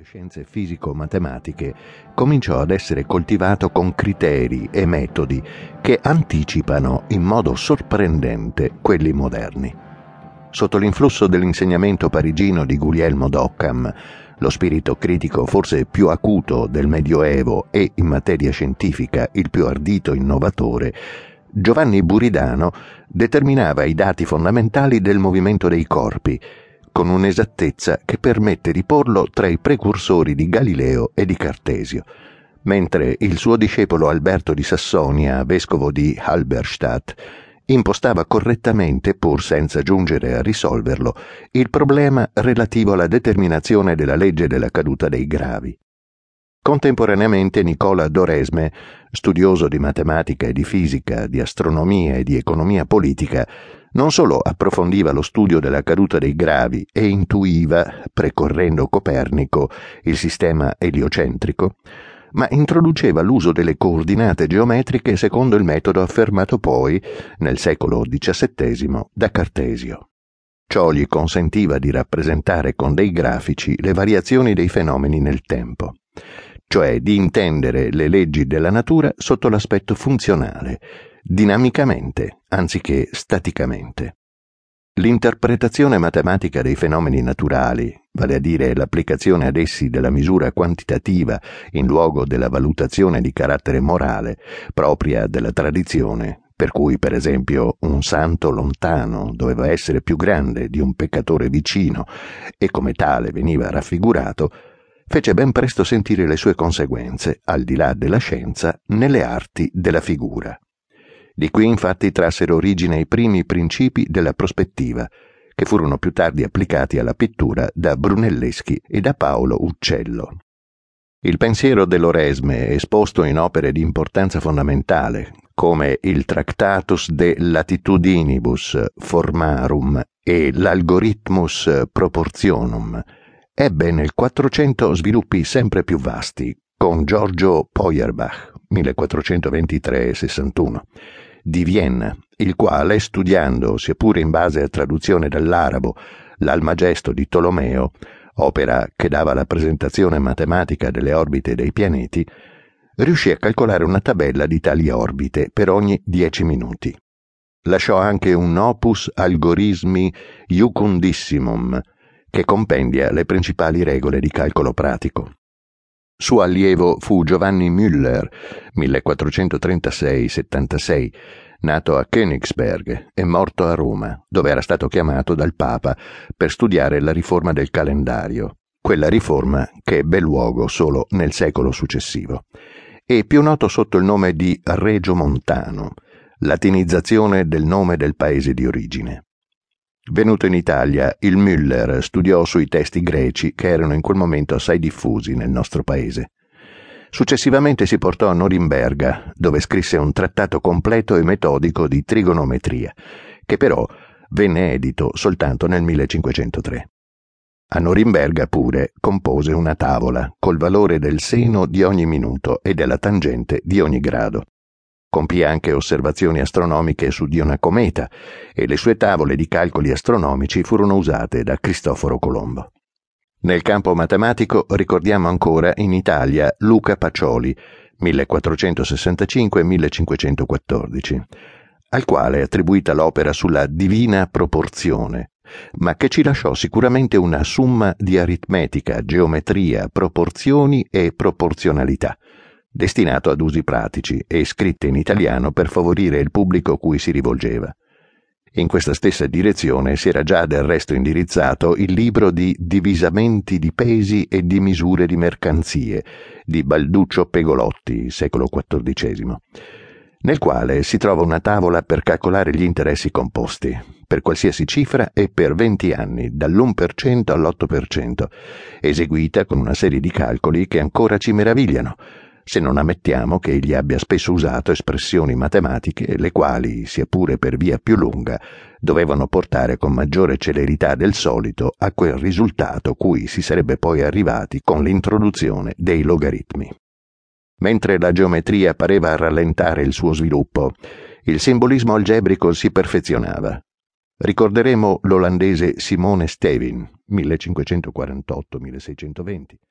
delle scienze fisico-matematiche cominciò ad essere coltivato con criteri e metodi che anticipano in modo sorprendente quelli moderni. Sotto l'influsso dell'insegnamento parigino di Guglielmo d'Occam, lo spirito critico forse più acuto del Medioevo e in materia scientifica il più ardito innovatore, Giovanni Buridano determinava i dati fondamentali del movimento dei corpi con un'esattezza che permette di porlo tra i precursori di Galileo e di Cartesio, mentre il suo discepolo Alberto di Sassonia, vescovo di Halberstadt, impostava correttamente, pur senza giungere a risolverlo, il problema relativo alla determinazione della legge della caduta dei gravi. Contemporaneamente Nicola Doresme, studioso di matematica e di fisica, di astronomia e di economia politica, non solo approfondiva lo studio della caduta dei gravi e intuiva, precorrendo Copernico, il sistema eliocentrico, ma introduceva l'uso delle coordinate geometriche secondo il metodo affermato poi, nel secolo XVII, da Cartesio. Ciò gli consentiva di rappresentare con dei grafici le variazioni dei fenomeni nel tempo, cioè di intendere le leggi della natura sotto l'aspetto funzionale, dinamicamente anziché staticamente. L'interpretazione matematica dei fenomeni naturali, vale a dire l'applicazione ad essi della misura quantitativa in luogo della valutazione di carattere morale, propria della tradizione, per cui per esempio un santo lontano doveva essere più grande di un peccatore vicino e come tale veniva raffigurato, fece ben presto sentire le sue conseguenze, al di là della scienza, nelle arti della figura. Di qui infatti trassero origine i primi principi della prospettiva, che furono più tardi applicati alla pittura da Brunelleschi e da Paolo Uccello. Il pensiero dell'Oresme, esposto in opere di importanza fondamentale, come il Tractatus de Latitudinibus Formarum e l'Algorithmus Proportionum, ebbe nel Quattrocento sviluppi sempre più vasti, con Giorgio Feuerbach, 1423-61, di Vienna, il quale, studiando, sia pure in base a traduzione dall'arabo, l'Almagesto di Tolomeo, opera che dava la presentazione matematica delle orbite dei pianeti, riuscì a calcolare una tabella di tali orbite per ogni dieci minuti. Lasciò anche un opus algorismi iucundissimum, che compendia le principali regole di calcolo pratico. Suo allievo fu Giovanni Müller, 1436-76, nato a Königsberg e morto a Roma, dove era stato chiamato dal Papa per studiare la riforma del calendario, quella riforma che ebbe luogo solo nel secolo successivo, e più noto sotto il nome di Regio Montano, latinizzazione del nome del paese di origine. Venuto in Italia, il Müller studiò sui testi greci che erano in quel momento assai diffusi nel nostro paese. Successivamente si portò a Norimberga, dove scrisse un trattato completo e metodico di trigonometria, che però venne edito soltanto nel 1503. A Norimberga pure compose una tavola col valore del seno di ogni minuto e della tangente di ogni grado. Compì anche osservazioni astronomiche su di una cometa e le sue tavole di calcoli astronomici furono usate da Cristoforo Colombo. Nel campo matematico ricordiamo ancora in Italia Luca Pacioli, 1465-1514, al quale è attribuita l'opera sulla divina proporzione, ma che ci lasciò sicuramente una summa di aritmetica, geometria, proporzioni e proporzionalità destinato ad usi pratici e scritte in italiano per favorire il pubblico cui si rivolgeva. In questa stessa direzione si era già del resto indirizzato il libro di Divisamenti di pesi e di misure di mercanzie di Balduccio Pegolotti, secolo XIV, nel quale si trova una tavola per calcolare gli interessi composti, per qualsiasi cifra e per 20 anni, dall'1% all'8%, eseguita con una serie di calcoli che ancora ci meravigliano, se non ammettiamo che egli abbia spesso usato espressioni matematiche le quali, sia pure per via più lunga, dovevano portare con maggiore celerità del solito a quel risultato cui si sarebbe poi arrivati con l'introduzione dei logaritmi. Mentre la geometria pareva rallentare il suo sviluppo, il simbolismo algebrico si perfezionava. Ricorderemo l'olandese Simone Stevin, 1548-1620